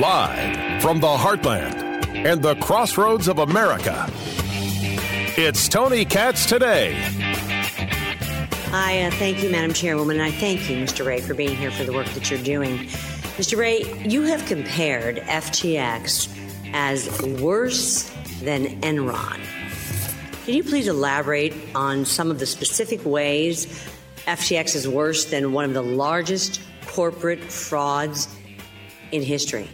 Live from the heartland and the crossroads of America, it's Tony Katz today. I uh, thank you, Madam Chairwoman, and I thank you, Mr. Ray, for being here for the work that you're doing. Mr. Ray, you have compared FTX as worse than Enron. Can you please elaborate on some of the specific ways FTX is worse than one of the largest corporate frauds in history?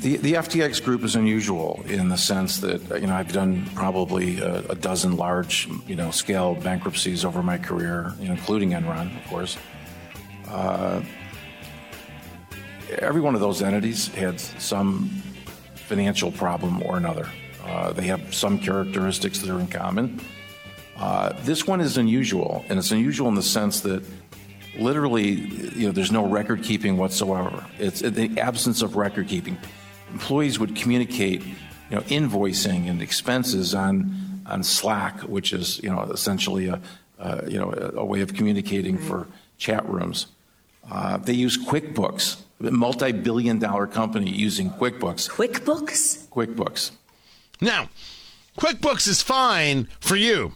The, the FTX group is unusual in the sense that you know I've done probably a, a dozen large you know scale bankruptcies over my career, including Enron, of course. Uh, every one of those entities had some financial problem or another. Uh, they have some characteristics that are in common. Uh, this one is unusual, and it's unusual in the sense that literally, you know, there's no record keeping whatsoever. It's the absence of record keeping employees would communicate, you know, invoicing and expenses on on Slack, which is you know essentially a uh, you know a, way of communicating for chat rooms. Uh, they use QuickBooks, a multi-billion-dollar company using QuickBooks. QuickBooks. QuickBooks. Now, QuickBooks is fine for you.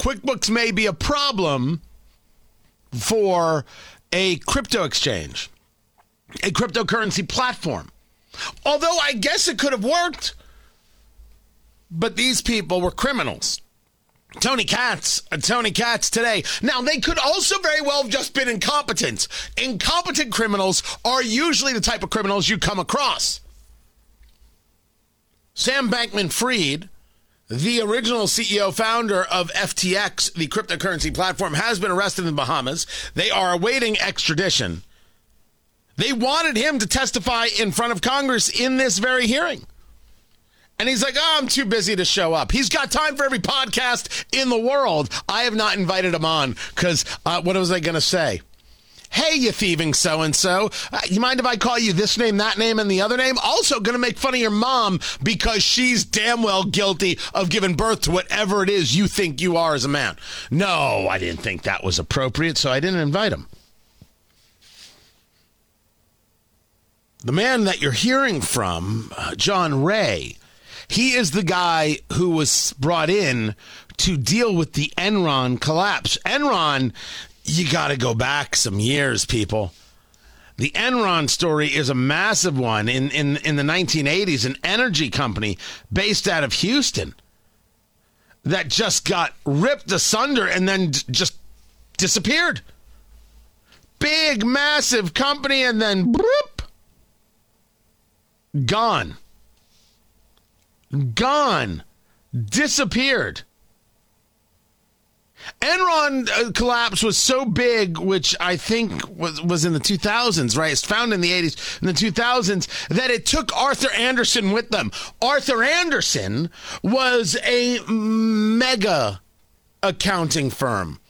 QuickBooks may be a problem for a crypto exchange, a cryptocurrency platform. Although I guess it could have worked. But these people were criminals. Tony Katz, uh, Tony Katz today. Now, they could also very well have just been incompetent. Incompetent criminals are usually the type of criminals you come across. Sam Bankman Fried, the original CEO founder of FTX, the cryptocurrency platform, has been arrested in the Bahamas. They are awaiting extradition. They wanted him to testify in front of Congress in this very hearing. And he's like, oh, I'm too busy to show up. He's got time for every podcast in the world. I have not invited him on because uh, what was I going to say? Hey, you thieving so and so. You mind if I call you this name, that name, and the other name? Also, going to make fun of your mom because she's damn well guilty of giving birth to whatever it is you think you are as a man. No, I didn't think that was appropriate, so I didn't invite him. The man that you're hearing from, uh, John Ray, he is the guy who was brought in to deal with the Enron collapse. Enron, you got to go back some years, people. The Enron story is a massive one. In, in, in the 1980s, an energy company based out of Houston that just got ripped asunder and then just disappeared. Big, massive company, and then Gone. Gone. Disappeared. Enron uh, collapse was so big, which I think was, was in the 2000s, right? It's found in the 80s, in the 2000s, that it took Arthur Andersen with them. Arthur Andersen was a mega accounting firm.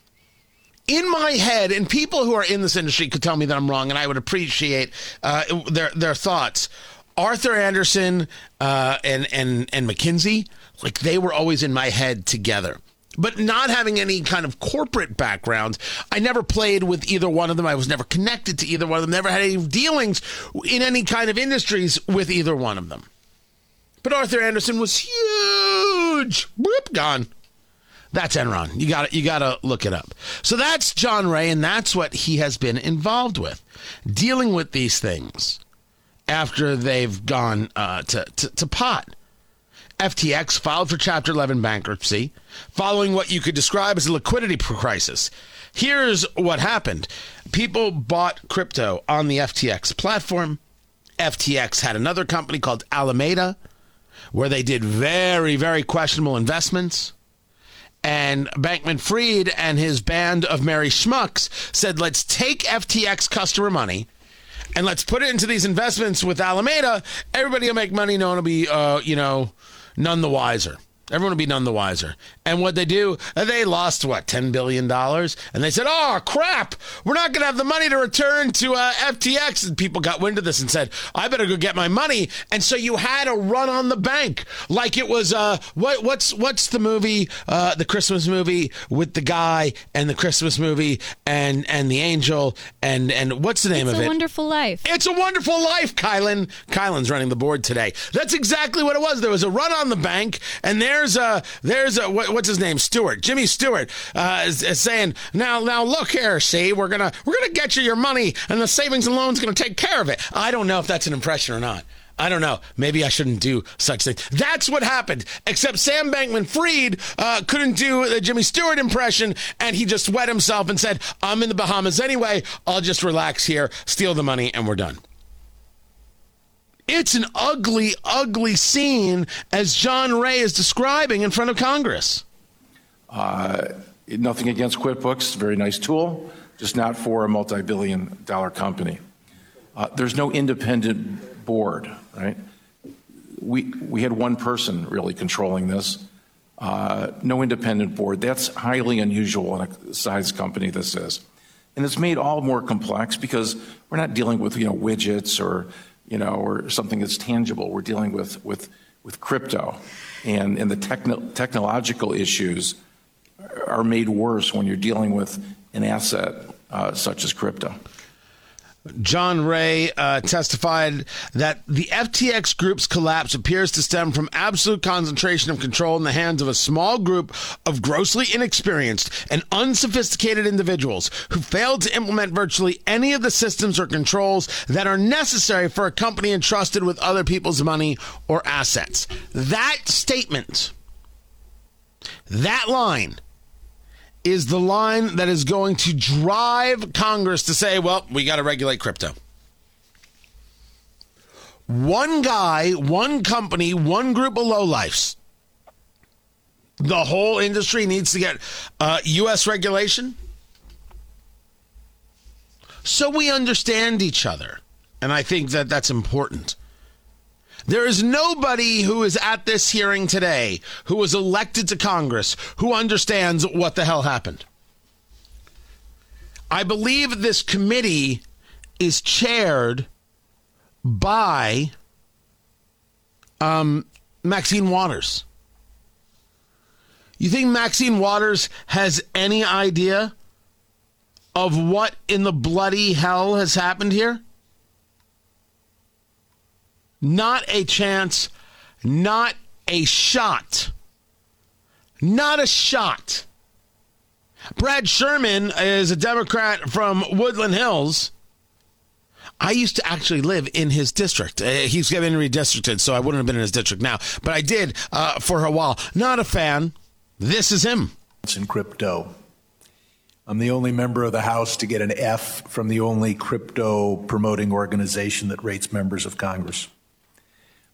In my head, and people who are in this industry could tell me that I'm wrong, and I would appreciate uh, their their thoughts. Arthur Andersen uh, and and and McKinsey, like they were always in my head together. But not having any kind of corporate background, I never played with either one of them. I was never connected to either one of them. Never had any dealings in any kind of industries with either one of them. But Arthur Andersen was huge. Whoop, gone. That's Enron. You got You got to look it up. So that's John Ray, and that's what he has been involved with, dealing with these things after they've gone uh, to, to, to pot. FTX filed for Chapter 11 bankruptcy following what you could describe as a liquidity crisis. Here's what happened people bought crypto on the FTX platform. FTX had another company called Alameda where they did very, very questionable investments. And Bankman Fried and his band of merry schmucks said, let's take FTX customer money and let's put it into these investments with Alameda. Everybody will make money. No one will be, uh, you know, none the wiser. Everyone would be none the wiser. And what they do, they lost what ten billion dollars, and they said, "Oh crap, we're not going to have the money to return to uh, FTX." And people got wind of this and said, "I better go get my money." And so you had a run on the bank, like it was uh, what, what's what's the movie, uh, the Christmas movie with the guy and the Christmas movie and and the angel and and what's the name it's of a it? Wonderful Life. It's a Wonderful Life, Kylan. Kylan's running the board today. That's exactly what it was. There was a run on the bank, and there's a there's a what, what's his name? Stewart, Jimmy Stewart, uh, is, is saying now now look here, see, we're gonna we're gonna get you your money, and the savings and loans gonna take care of it. I don't know if that's an impression or not. I don't know. Maybe I shouldn't do such things. That's what happened. Except Sam Bankman Fried uh, couldn't do the Jimmy Stewart impression, and he just wet himself and said, I'm in the Bahamas anyway. I'll just relax here, steal the money, and we're done. It's an ugly, ugly scene as John Ray is describing in front of Congress. Uh, nothing against QuickBooks, very nice tool, just not for a multi billion dollar company. Uh, there's no independent board, right? We, we had one person really controlling this, uh, no independent board. That's highly unusual in a size company this is. And it's made all more complex because we're not dealing with, you know, widgets or you know, or something that's tangible. We're dealing with with with crypto, and and the techno- technological issues are made worse when you're dealing with an asset uh, such as crypto. John Ray uh, testified that the FTX group's collapse appears to stem from absolute concentration of control in the hands of a small group of grossly inexperienced and unsophisticated individuals who failed to implement virtually any of the systems or controls that are necessary for a company entrusted with other people's money or assets. That statement, that line, is the line that is going to drive Congress to say, well, we got to regulate crypto. One guy, one company, one group of lowlifes. The whole industry needs to get uh, U.S. regulation. So we understand each other. And I think that that's important. There is nobody who is at this hearing today who was elected to Congress who understands what the hell happened. I believe this committee is chaired by um, Maxine Waters. You think Maxine Waters has any idea of what in the bloody hell has happened here? Not a chance, not a shot. Not a shot. Brad Sherman is a Democrat from Woodland Hills. I used to actually live in his district. Uh, he's getting redistricted, so I wouldn't have been in his district now. But I did uh, for a while. Not a fan. This is him. In crypto. I'm the only member of the House to get an F from the only crypto promoting organization that rates members of Congress.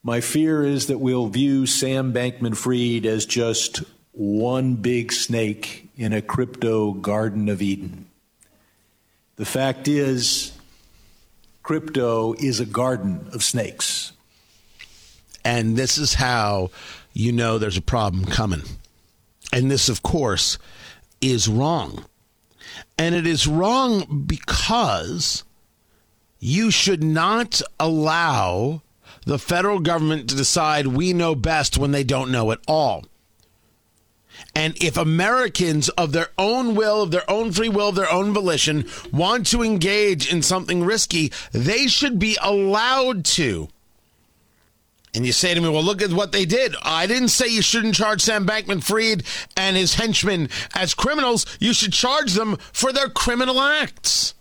My fear is that we'll view Sam Bankman Fried as just one big snake in a crypto Garden of Eden. The fact is, crypto is a garden of snakes. And this is how you know there's a problem coming. And this, of course, is wrong. And it is wrong because you should not allow the federal government to decide we know best when they don't know at all. And if Americans of their own will, of their own free will, of their own volition, want to engage in something risky, they should be allowed to. And you say to me, well, look at what they did. I didn't say you shouldn't charge Sam Bankman Fried and his henchmen as criminals. You should charge them for their criminal acts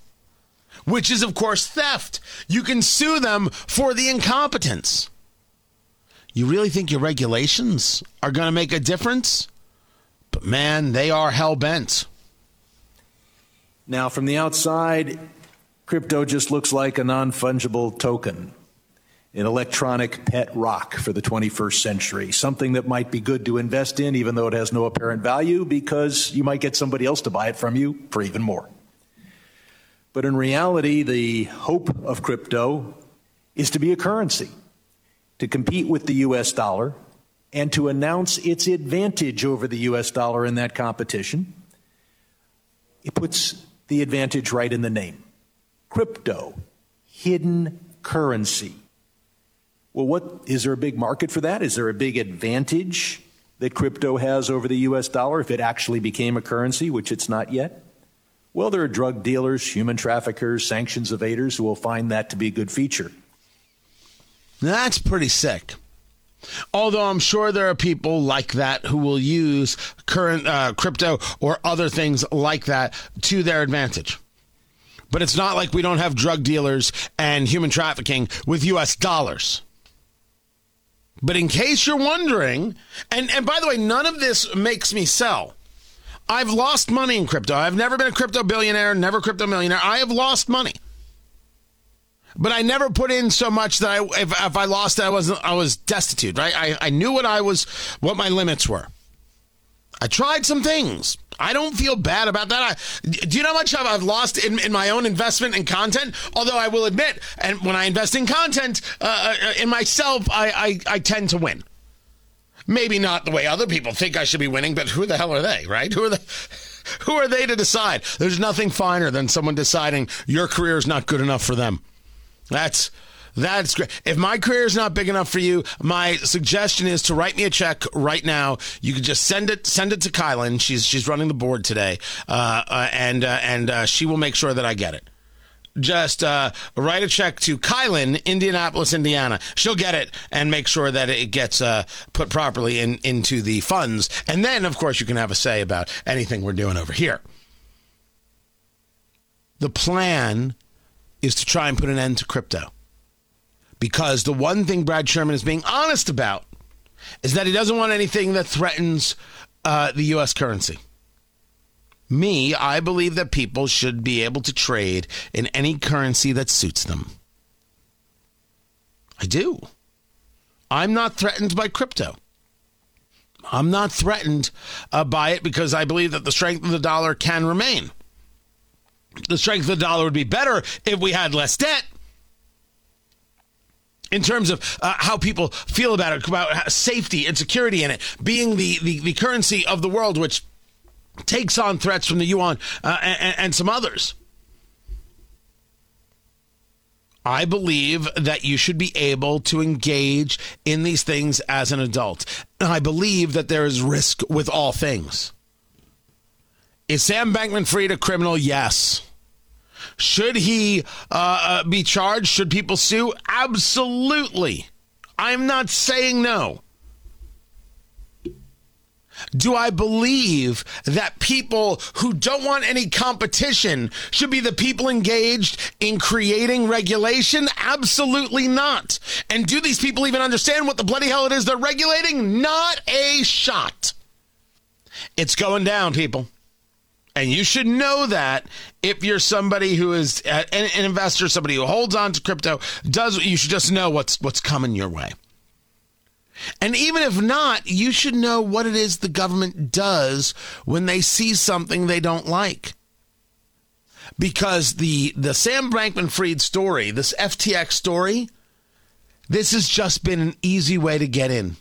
which is, of course, theft. You can sue them for the incompetence. You really think your regulations are going to make a difference? But man, they are hell bent. Now, from the outside, crypto just looks like a non fungible token, an electronic pet rock for the 21st century, something that might be good to invest in, even though it has no apparent value, because you might get somebody else to buy it from you for even more. But in reality, the hope of crypto is to be a currency, to compete with the US dollar, and to announce its advantage over the US dollar in that competition, it puts the advantage right in the name crypto, hidden currency. Well, what is there a big market for that? Is there a big advantage that crypto has over the US dollar if it actually became a currency, which it's not yet? Well, there are drug dealers, human traffickers, sanctions evaders who will find that to be a good feature. That's pretty sick. Although I'm sure there are people like that who will use current uh, crypto or other things like that to their advantage. But it's not like we don't have drug dealers and human trafficking with US dollars. But in case you're wondering, and, and by the way, none of this makes me sell. I've lost money in crypto. I've never been a crypto billionaire, never crypto millionaire. I have lost money. But I never put in so much that I, if, if I lost I wasn't, I was destitute, right? I, I knew what I was, what my limits were. I tried some things. I don't feel bad about that. I, do you know how much I've lost in, in my own investment in content? Although I will admit, and when I invest in content uh, uh, in myself, I, I, I tend to win. Maybe not the way other people think I should be winning, but who the hell are they, right? Who are the who are they to decide? There's nothing finer than someone deciding your career is not good enough for them. That's that's great. If my career is not big enough for you, my suggestion is to write me a check right now. You can just send it send it to Kylan. She's she's running the board today, uh, uh, and uh, and uh, she will make sure that I get it. Just uh, write a check to Kylan, Indianapolis, Indiana. She'll get it and make sure that it gets uh, put properly in, into the funds. And then, of course, you can have a say about anything we're doing over here. The plan is to try and put an end to crypto. Because the one thing Brad Sherman is being honest about is that he doesn't want anything that threatens uh, the U.S. currency. Me, I believe that people should be able to trade in any currency that suits them. I do. I'm not threatened by crypto. I'm not threatened uh, by it because I believe that the strength of the dollar can remain. The strength of the dollar would be better if we had less debt in terms of uh, how people feel about it, about safety and security in it, being the, the, the currency of the world, which takes on threats from the yuan uh, and, and some others. I believe that you should be able to engage in these things as an adult. And I believe that there is risk with all things. Is Sam Bankman Fried a criminal? Yes. Should he uh, uh, be charged? Should people sue? Absolutely. I'm not saying no. Do I believe that people who don't want any competition should be the people engaged in creating regulation? Absolutely not. And do these people even understand what the bloody hell it is they're regulating? Not a shot. It's going down, people. And you should know that if you're somebody who is uh, an, an investor, somebody who holds on to crypto, does you should just know what's what's coming your way. And even if not, you should know what it is the government does when they see something they don't like. Because the the Sam Bankman Fried story, this FTX story, this has just been an easy way to get in,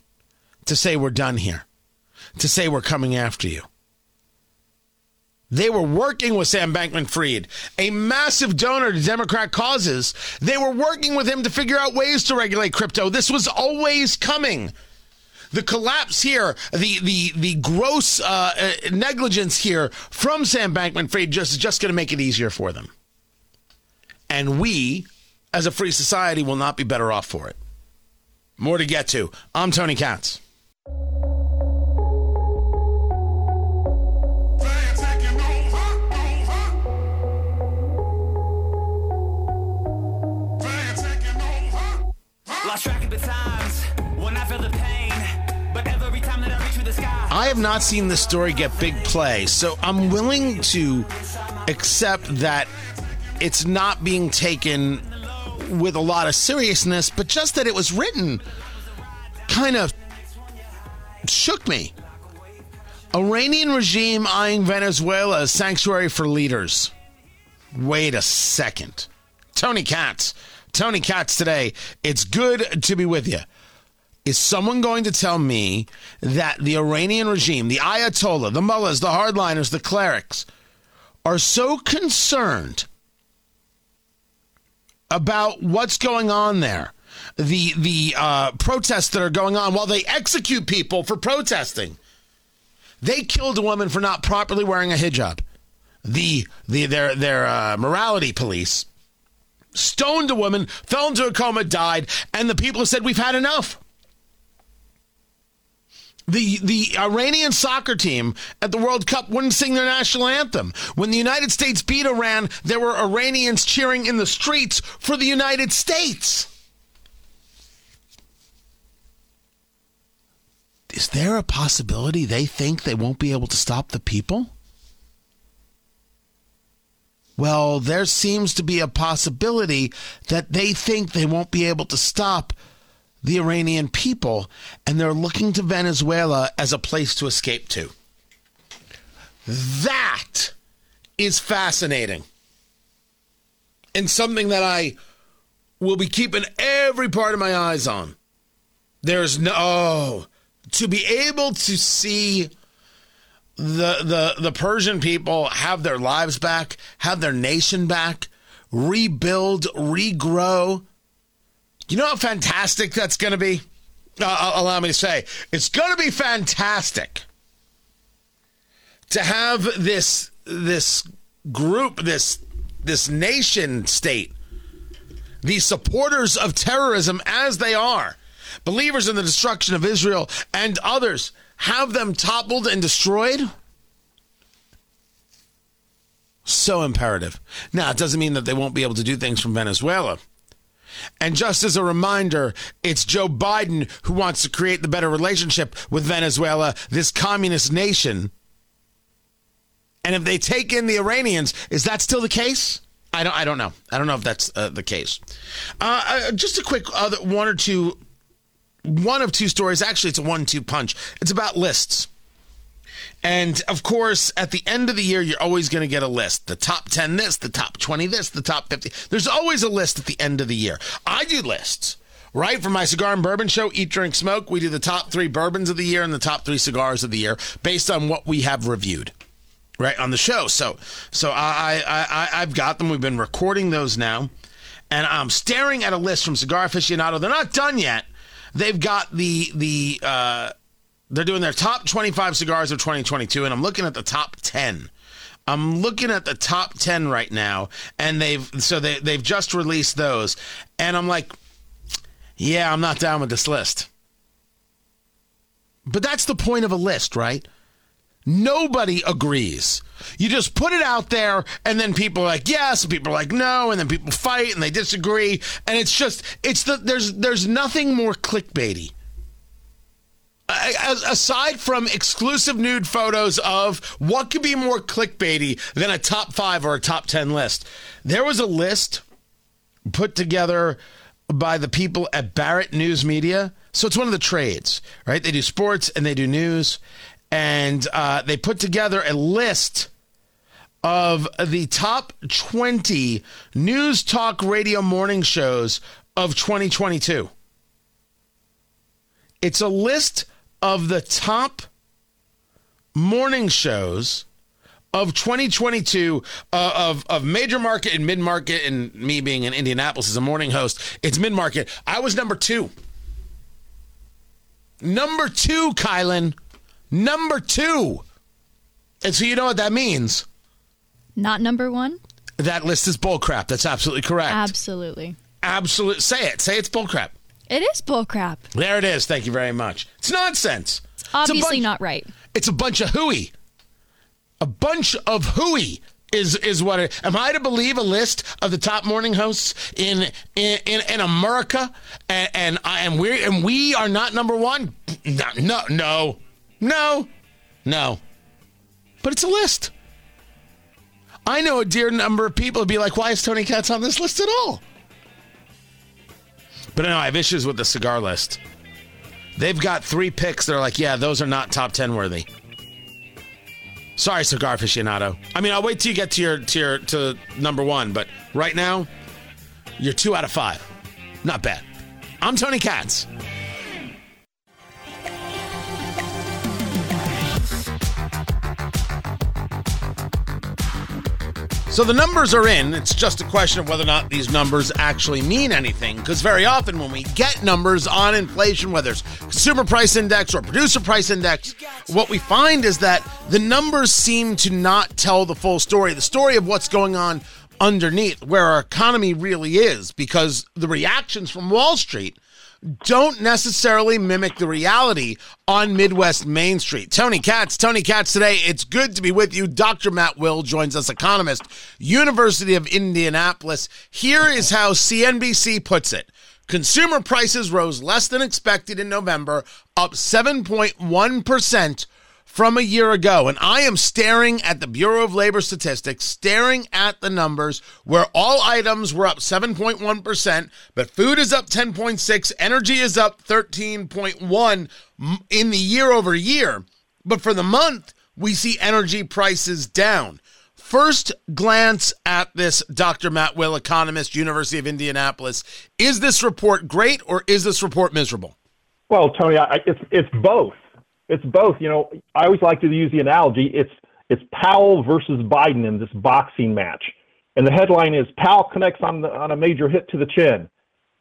to say we're done here, to say we're coming after you. They were working with Sam Bankman Fried, a massive donor to Democrat causes. They were working with him to figure out ways to regulate crypto. This was always coming. The collapse here, the the the gross uh, uh negligence here from Sam Bankman Fried just is just going to make it easier for them. And we, as a free society, will not be better off for it. More to get to. I'm Tony Katz. Have not seen this story get big play, so I'm willing to accept that it's not being taken with a lot of seriousness, but just that it was written kind of shook me. Iranian regime eyeing Venezuela as sanctuary for leaders. Wait a second. Tony Katz. Tony Katz today. It's good to be with you. Is someone going to tell me that the Iranian regime, the Ayatollah, the mullahs, the hardliners, the clerics, are so concerned about what's going on there, the the uh, protests that are going on, while they execute people for protesting? They killed a woman for not properly wearing a hijab. The the their their uh, morality police stoned a woman, fell into a coma, died, and the people said we've had enough. The the Iranian soccer team at the World Cup wouldn't sing their national anthem. When the United States beat Iran, there were Iranians cheering in the streets for the United States. Is there a possibility they think they won't be able to stop the people? Well, there seems to be a possibility that they think they won't be able to stop the Iranian people, and they're looking to Venezuela as a place to escape to. That is fascinating. And something that I will be keeping every part of my eyes on. There's no oh, to be able to see the the the Persian people have their lives back, have their nation back, rebuild, regrow. You know how fantastic that's going to be? Uh, allow me to say, it's going to be fantastic to have this this group, this this nation state, these supporters of terrorism as they are, believers in the destruction of Israel and others, have them toppled and destroyed? So imperative. Now, it doesn't mean that they won't be able to do things from Venezuela. And just as a reminder, it's Joe Biden who wants to create the better relationship with Venezuela, this communist nation. And if they take in the Iranians, is that still the case? I don't. I don't know. I don't know if that's uh, the case. Uh, uh, just a quick other one or two one of two stories. Actually, it's a one two punch. It's about lists. And of course, at the end of the year, you're always going to get a list. The top 10 this, the top 20 this, the top 50. There's always a list at the end of the year. I do lists, right? For my cigar and bourbon show, Eat, Drink, Smoke, we do the top three bourbons of the year and the top three cigars of the year based on what we have reviewed. Right on the show, so so I, I I I've got them. We've been recording those now, and I'm staring at a list from Cigar Aficionado. They're not done yet, They've got the the uh, they're doing their top 25 cigars of 2022, and I'm looking at the top 10. I'm looking at the top 10 right now, and they've so they they've just released those, and I'm like, yeah, I'm not down with this list. But that's the point of a list, right? Nobody agrees. You just put it out there, and then people are like yes, and people are like no, and then people fight and they disagree, and it's just it's the there's there's nothing more clickbaity. Aside from exclusive nude photos of what could be more clickbaity than a top five or a top 10 list, there was a list put together by the people at Barrett News Media. So it's one of the trades, right? They do sports and they do news and uh, they put together a list of the top 20 news talk radio morning shows of 2022. It's a list of the top morning shows of 2022 uh, of of major market and mid market and me being in Indianapolis as a morning host it's mid market I was number 2 number 2 Kylan number two. And so you know what that means. Not number one? That list is bullcrap. That's absolutely correct. Absolutely. Absolute. Say it. Say it's bullcrap. It is bullcrap. There it is. Thank you very much. It's nonsense. It's Obviously it's not right. It's a bunch of hooey. A bunch of hooey is is what it, am I to believe a list of the top morning hosts in in in, in America and and, and we and we are not number 1 no no no no, no. But it's a list. I know a dear number of people would be like, why is Tony Katz on this list at all? But no, I have issues with the cigar list. They've got three picks that are like, yeah, those are not top 10 worthy. Sorry, cigar aficionado. I mean, I'll wait till you get to your to your to number one, but right now, you're two out of five. Not bad. I'm Tony Katz. So the numbers are in. It's just a question of whether or not these numbers actually mean anything. Because very often when we get numbers on inflation, whether it's consumer price index or producer price index, what we find is that the numbers seem to not tell the full story, the story of what's going on underneath, where our economy really is. Because the reactions from Wall Street don't necessarily mimic the reality on Midwest Main Street. Tony Katz, Tony Katz today. It's good to be with you. Dr. Matt Will joins us, economist, University of Indianapolis. Here is how CNBC puts it. Consumer prices rose less than expected in November, up 7.1% from a year ago. And I am staring at the Bureau of Labor Statistics, staring at the numbers where all items were up 7.1%, but food is up 10.6, energy is up 13.1 in the year over year. But for the month, we see energy prices down. First glance at this, Dr. Matt Will, economist, University of Indianapolis. Is this report great or is this report miserable? Well, Tony, I, it's it's both. It's both. You know, I always like to use the analogy. It's it's Powell versus Biden in this boxing match, and the headline is Powell connects on the, on a major hit to the chin,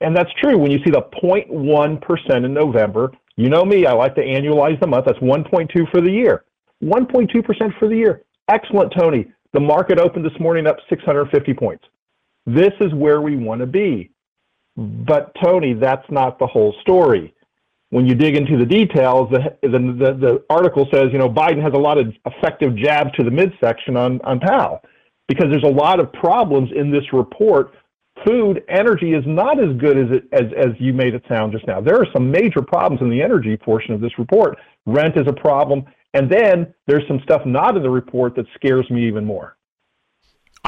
and that's true. When you see the 0.1 percent in November, you know me. I like to annualize the month. That's 1.2 for the year. 1.2 percent for the year. Excellent, Tony. The market opened this morning up 650 points. This is where we want to be. But Tony, that's not the whole story when you dig into the details, the, the, the, the, article says, you know, Biden has a lot of effective jabs to the midsection on, on Powell because there's a lot of problems in this report. Food, energy is not as good as, it, as, as you made it sound just now. There are some major problems in the energy portion of this report. Rent is a problem. And then there's some stuff not in the report that scares me even more.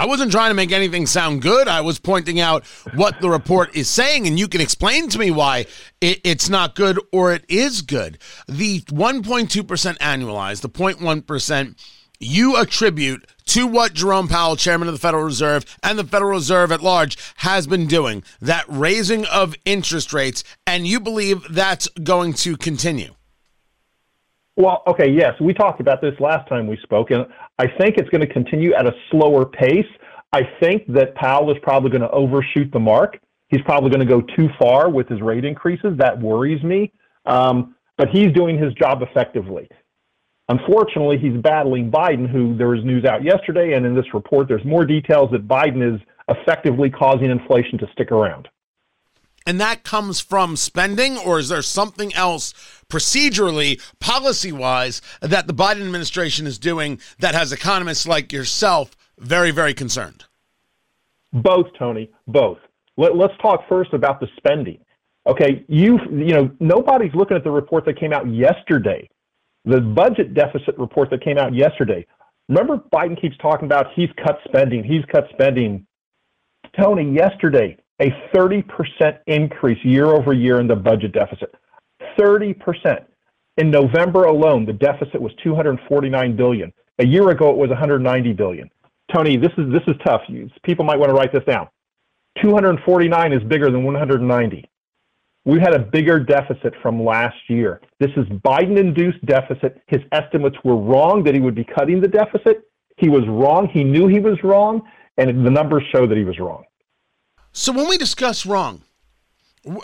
I wasn't trying to make anything sound good. I was pointing out what the report is saying, and you can explain to me why it, it's not good or it is good. The 1.2% annualized, the 0.1%, you attribute to what Jerome Powell, chairman of the Federal Reserve, and the Federal Reserve at large has been doing, that raising of interest rates, and you believe that's going to continue. Well, okay, yes, we talked about this last time we spoke, and I think it's going to continue at a slower pace. I think that Powell is probably going to overshoot the mark. He's probably going to go too far with his rate increases. That worries me. Um, but he's doing his job effectively. Unfortunately, he's battling Biden, who there was news out yesterday, and in this report, there's more details that Biden is effectively causing inflation to stick around. And that comes from spending, or is there something else procedurally, policy wise, that the Biden administration is doing that has economists like yourself very, very concerned? Both, Tony, both. Let, us talk first about the spending. Okay, you you know nobody's looking at the report that came out yesterday, the budget deficit report that came out yesterday. Remember, Biden keeps talking about he's cut spending, he's cut spending. Tony, yesterday a 30% increase year over year in the budget deficit. 30%. In November alone, the deficit was 249 billion. A year ago, it was 190 billion. Tony, this is this is tough. People might want to write this down. 249 is bigger than 190. We had a bigger deficit from last year. This is Biden-induced deficit. His estimates were wrong that he would be cutting the deficit. He was wrong. He knew he was wrong, and the numbers show that he was wrong. So when we discuss wrong,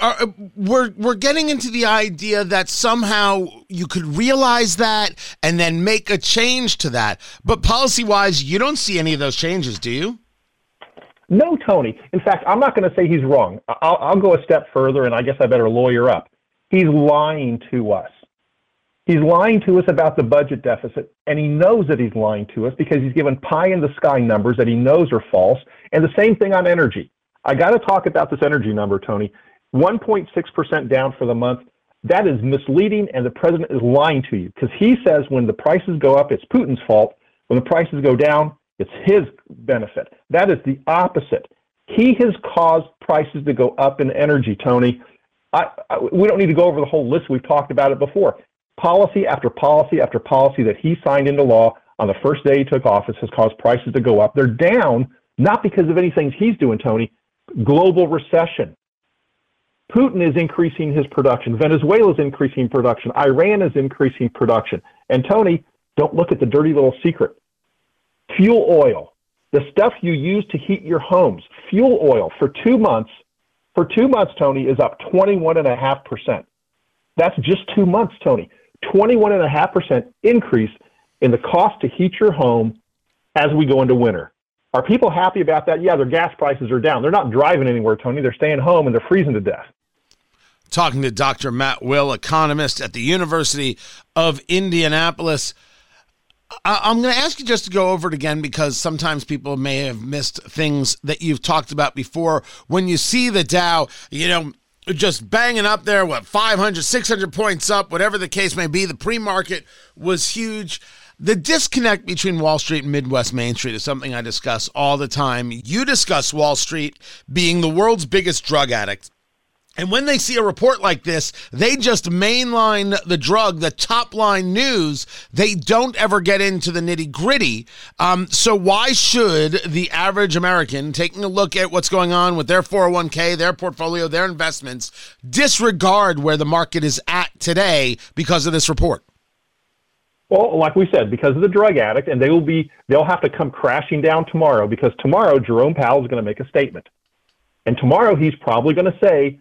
uh, we're we're getting into the idea that somehow you could realize that and then make a change to that. But policy wise, you don't see any of those changes, do you? No, Tony. In fact, I'm not going to say he's wrong. I'll, I'll go a step further, and I guess I better lawyer up. He's lying to us. He's lying to us about the budget deficit, and he knows that he's lying to us because he's given pie in the sky numbers that he knows are false. And the same thing on energy. I got to talk about this energy number, Tony. 1.6% down for the month. That is misleading, and the president is lying to you because he says when the prices go up, it's Putin's fault. When the prices go down, it's his benefit. That is the opposite. He has caused prices to go up in energy, Tony. I, I, we don't need to go over the whole list. We've talked about it before. Policy after policy after policy that he signed into law on the first day he took office has caused prices to go up. They're down not because of anything he's doing, Tony. Global recession, Putin is increasing his production. Venezuela is increasing production. Iran is increasing production. And Tony, don't look at the dirty little secret. Fuel oil. the stuff you use to heat your homes, fuel oil for two months, for two months, Tony, is up 21.5%. That's just two months, Tony. 21.5% increase in the cost to heat your home as we go into winter. Are people happy about that? Yeah, their gas prices are down. They're not driving anywhere, Tony. They're staying home and they're freezing to death. Talking to Dr. Matt Will, economist at the University of Indianapolis. I- am going to ask you just to go over it again because sometimes people may have missed things that you've talked about before. When you see the Dow, you know, just banging up there, what, 500, 600 points up, whatever the case may be, the pre market was huge. The disconnect between Wall Street and Midwest Main Street is something I discuss all the time. You discuss Wall Street being the world's biggest drug addict and when they see a report like this, they just mainline the drug, the top line news. They don't ever get into the nitty gritty. Um, so, why should the average American, taking a look at what's going on with their 401k, their portfolio, their investments, disregard where the market is at today because of this report? Well, like we said, because of the drug addict, and they will be, they'll have to come crashing down tomorrow because tomorrow Jerome Powell is going to make a statement. And tomorrow he's probably going to say,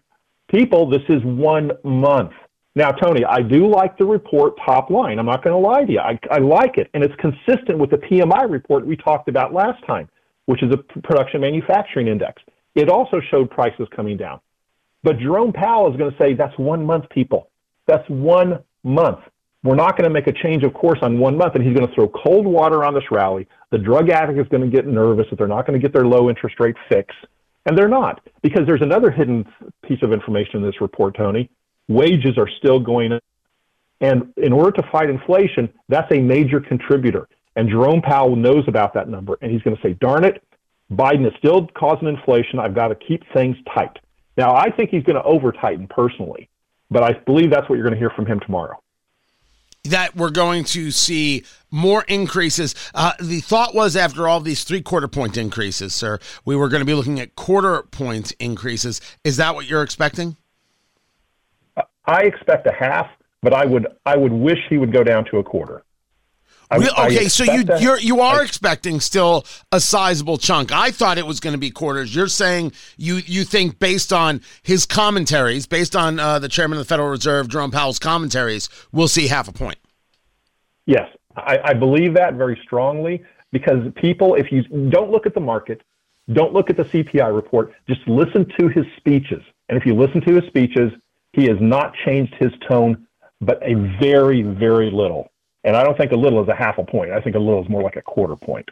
people, this is one month. Now, Tony, I do like the report top line. I'm not going to lie to you. I, I like it. And it's consistent with the PMI report we talked about last time, which is a production manufacturing index. It also showed prices coming down. But Jerome Powell is going to say that's one month, people. That's one month. We're not going to make a change of course on one month. And he's going to throw cold water on this rally. The drug addict is going to get nervous that they're not going to get their low interest rate fix. And they're not, because there's another hidden piece of information in this report, Tony. Wages are still going up. And in order to fight inflation, that's a major contributor. And Jerome Powell knows about that number. And he's going to say, darn it, Biden is still causing inflation. I've got to keep things tight. Now, I think he's going to over tighten personally, but I believe that's what you're going to hear from him tomorrow that we're going to see more increases. Uh, the thought was after all these three quarter point increases, sir, we were going to be looking at quarter point increases. Is that what you're expecting? I expect a half, but I would I would wish he would go down to a quarter. I, okay, I so you you're you are I, expecting still a sizable chunk. I thought it was going to be quarters. You're saying you you think based on his commentaries, based on uh, the chairman of the Federal Reserve, Jerome Powell's commentaries, we'll see half a point. Yes, I, I believe that very strongly because people, if you don't look at the market, don't look at the CPI report, just listen to his speeches. And if you listen to his speeches, he has not changed his tone, but a very, very little. And I don't think a little is a half a point. I think a little is more like a quarter point.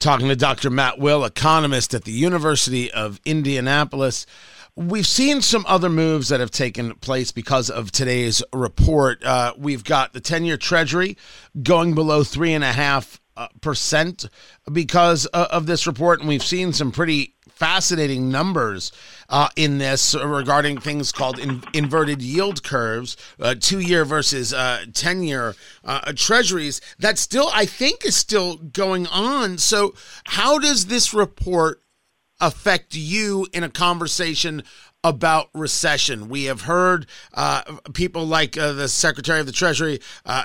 Talking to Dr. Matt Will, economist at the University of Indianapolis. We've seen some other moves that have taken place because of today's report. Uh, we've got the 10 year Treasury going below three and a half uh, percent because uh, of this report. And we've seen some pretty fascinating numbers uh, in this regarding things called in, inverted yield curves, uh, two year versus uh, 10 year uh, treasuries. That still, I think, is still going on. So, how does this report affect you in a conversation about recession. We have heard uh, people like uh, the Secretary of the Treasury, uh,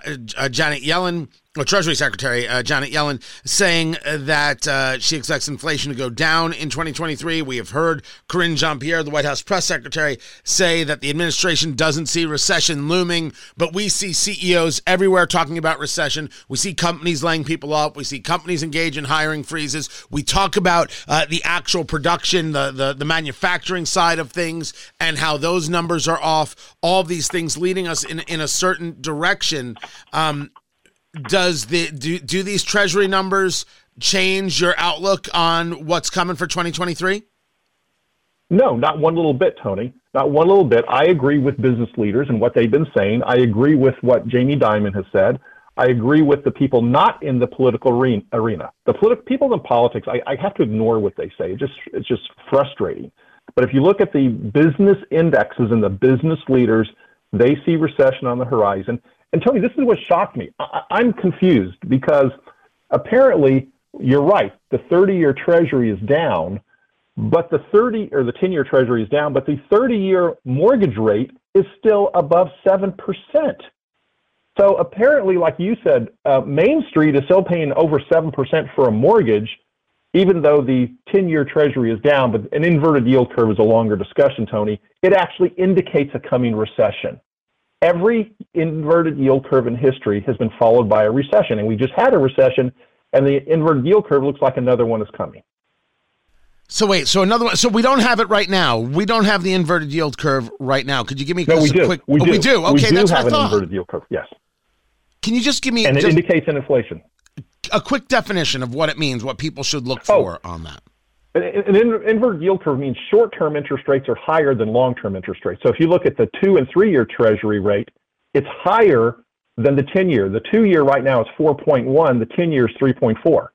Janet Yellen, Treasury Secretary uh, Janet Yellen, saying that uh, she expects inflation to go down in 2023. We have heard Karine Jean Pierre, the White House press secretary, say that the administration doesn't see recession looming, but we see CEOs everywhere talking about recession. We see companies laying people off. We see companies engage in hiring freezes. We talk about the actual production, the, the, the manufacturing side of things and how those numbers are off, all these things leading us in, in a certain direction. Um, does the do, do these treasury numbers change your outlook on what's coming for 2023? No, not one little bit, Tony. Not one little bit. I agree with business leaders and what they've been saying. I agree with what Jamie Dimon has said. I agree with the people not in the political arena. The politi- people in politics, I, I, have to ignore what they say. It just, it's just frustrating. But if you look at the business indexes and the business leaders, they see recession on the horizon. And Tony, this is what shocked me. I- I'm confused because apparently you're right. The 30 year treasury is down, but the 30 or the 10 year treasury is down, but the 30 year mortgage rate is still above 7%. So apparently, like you said, uh, Main Street is still paying over 7% for a mortgage, even though the 10 year treasury is down, but an inverted yield curve is a longer discussion, Tony, it actually indicates a coming recession. Every inverted yield curve in history has been followed by a recession, and we just had a recession, and the inverted yield curve looks like another one is coming. So wait, so another one. So we don't have it right now. We don't have the inverted yield curve right now. Could you give me No, we a do. quick? we, oh, do. we do. Okay, we do that's have what I an thought. inverted yield curve. Yes, Can you just give me and it just indicates an inflation. a quick definition of what it means, what people should look Oh. for on that? An, inverted yield curve means short-term interest rates are higher than long-term interest rates. So if you look at the two and three-year Treasury rate, it's higher than the 10-year. The two-year right now is 4.1. The 10-year is 3.4.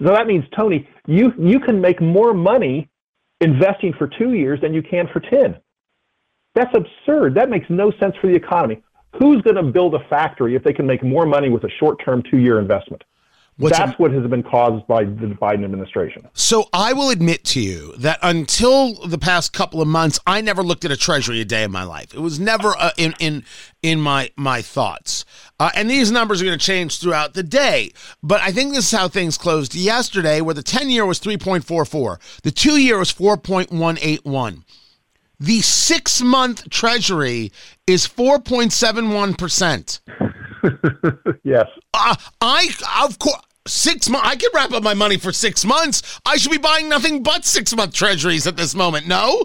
So that means, Tony, you you can make more money investing for two years than you can for 10. That's absurd. That makes no sense for the economy. Who's going to build a factory if they can make more money with a short-term two-year investment? What's That's what has been caused by the Biden administration. So I will admit to you that until the past couple of months, I never looked at a treasury a day in my life. It was never uh, in in in my my thoughts. Uh, and these numbers are going to change throughout the day. But I think this is how things closed yesterday, where the ten year was three point four four, the two year was four point one eight one. The six month treasury is 4.71%. Yes. Uh, I, of course, six months. I could wrap up my money for six months. I should be buying nothing but six month treasuries at this moment. No?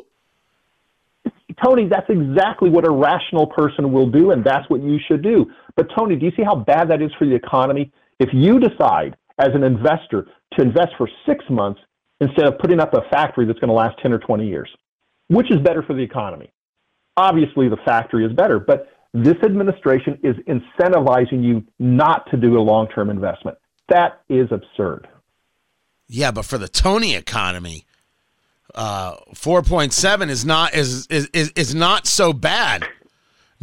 Tony, that's exactly what a rational person will do, and that's what you should do. But, Tony, do you see how bad that is for the economy? If you decide as an investor to invest for six months instead of putting up a factory that's going to last 10 or 20 years, which is better for the economy? Obviously, the factory is better, but this administration is incentivizing you not to do a long term investment. That is absurd. Yeah, but for the Tony economy, uh, 4.7 is not is, is is is not so bad.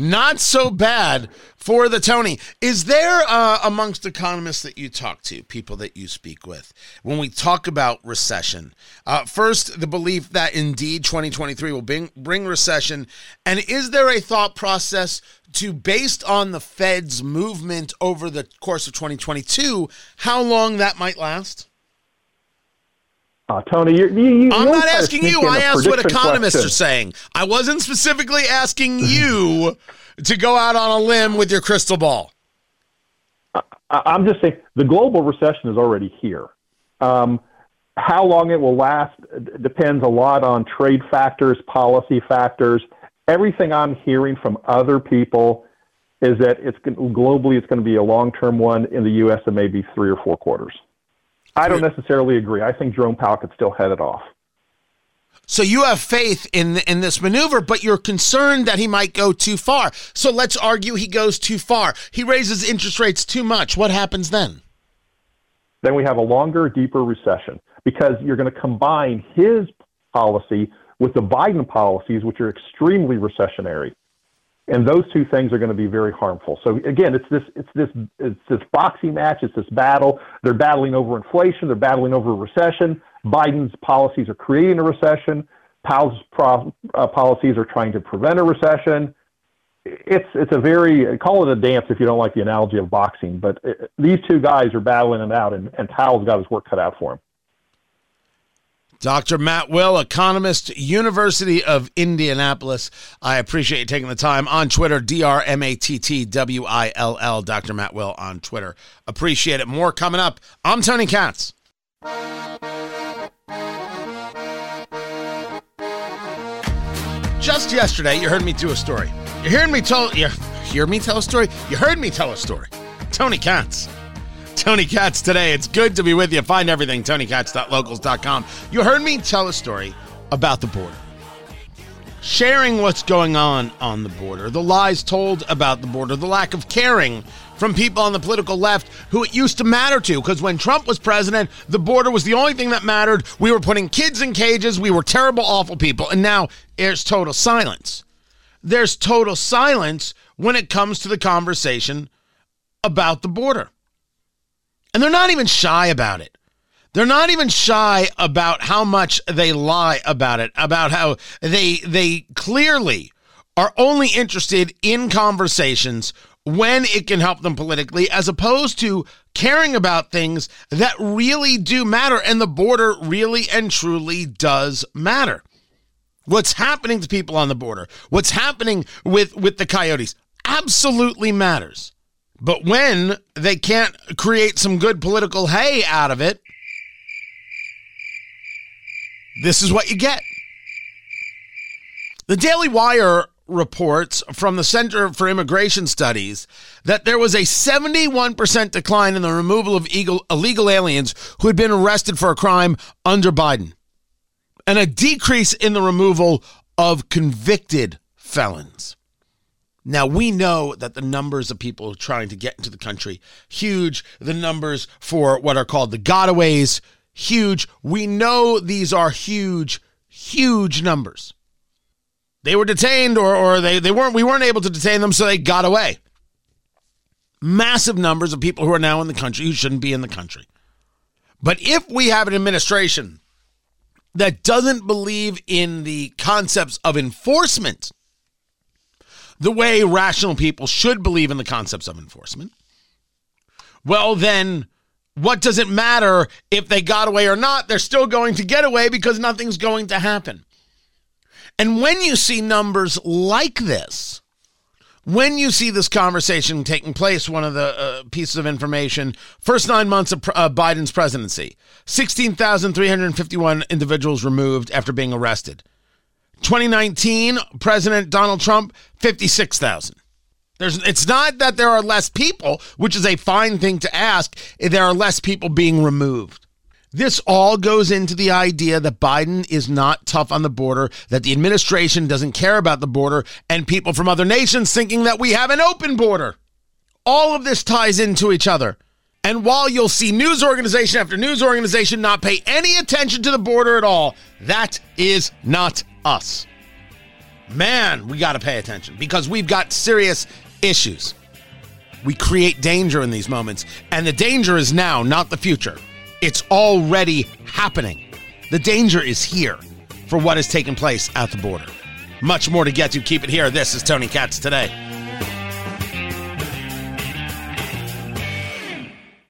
Not so bad for the Tony. Is there uh, amongst economists that you talk to, people that you speak with, when we talk about recession? Uh, first, the belief that indeed 2023 will bring, bring recession. And is there a thought process to, based on the Fed's movement over the course of 2022, how long that might last? Uh, Tony, you're, you, you I'm not asking you. I asked what economists question. are saying. I wasn't specifically asking you to go out on a limb with your crystal ball. I- I'm just saying the global recession is already here. Um, how long it will last depends a lot on trade factors, policy factors. Everything I'm hearing from other people is that it's globally it's going to be a long-term one in the U.S. and maybe three or four quarters. I don't necessarily agree. I think Jerome Powell could still head it off. So you have faith in in this maneuver, but you're concerned that he might go too far. So let's argue he goes too far. He raises interest rates too much. What happens then? then we have a longer, deeper recession because you're going to combine his policy with the Biden policies, which are extremely recessionary. And those two things are going to be very harmful. So again, it's this, it's this, it's this boxing match. It's this battle. They're battling over inflation. They're battling over recession. Biden's policies are creating a recession. Powell's pro, uh, policies are trying to prevent a recession it's it's a very call it a dance if you don't like the analogy of boxing, but it, these two guys are battling it out, and, and Powell's got his work cut out for him. Dr. Matt Will, economist, University of Indianapolis. I appreciate you taking the time on Twitter, D R M A T T W I L L, Dr. Matt Will on Twitter. Appreciate it. More coming up. I'm Tony Katz. Just yesterday, you heard me do a story. You heard me tell you hear me tell a story. You heard me tell a story. Tony Katz. Tony Katz today. It's good to be with you. Find everything tonykatz.locals.com. You heard me tell a story about the border. Sharing what's going on on the border, the lies told about the border, the lack of caring from people on the political left who it used to matter to. Because when Trump was president, the border was the only thing that mattered. We were putting kids in cages. We were terrible, awful people. And now there's total silence. There's total silence when it comes to the conversation about the border. And they're not even shy about it. They're not even shy about how much they lie about it, about how they they clearly are only interested in conversations when it can help them politically, as opposed to caring about things that really do matter. And the border really and truly does matter. What's happening to people on the border, what's happening with, with the coyotes, absolutely matters. But when they can't create some good political hay out of it, this is what you get. The Daily Wire reports from the Center for Immigration Studies that there was a 71% decline in the removal of illegal aliens who had been arrested for a crime under Biden, and a decrease in the removal of convicted felons. Now we know that the numbers of people trying to get into the country huge, the numbers for what are called the gotaways huge. We know these are huge, huge numbers. They were detained or, or they, they weren't we weren't able to detain them so they got away. Massive numbers of people who are now in the country who shouldn't be in the country. But if we have an administration that doesn't believe in the concepts of enforcement the way rational people should believe in the concepts of enforcement, well, then what does it matter if they got away or not? They're still going to get away because nothing's going to happen. And when you see numbers like this, when you see this conversation taking place, one of the uh, pieces of information, first nine months of uh, Biden's presidency, 16,351 individuals removed after being arrested. 2019, President Donald Trump, 56,000. There's, it's not that there are less people, which is a fine thing to ask. There are less people being removed. This all goes into the idea that Biden is not tough on the border, that the administration doesn't care about the border, and people from other nations thinking that we have an open border. All of this ties into each other. And while you'll see news organization after news organization not pay any attention to the border at all, that is not us. Man, we got to pay attention because we've got serious issues. We create danger in these moments, and the danger is now, not the future. It's already happening. The danger is here for what has taken place at the border. Much more to get to. Keep it here. This is Tony Katz today.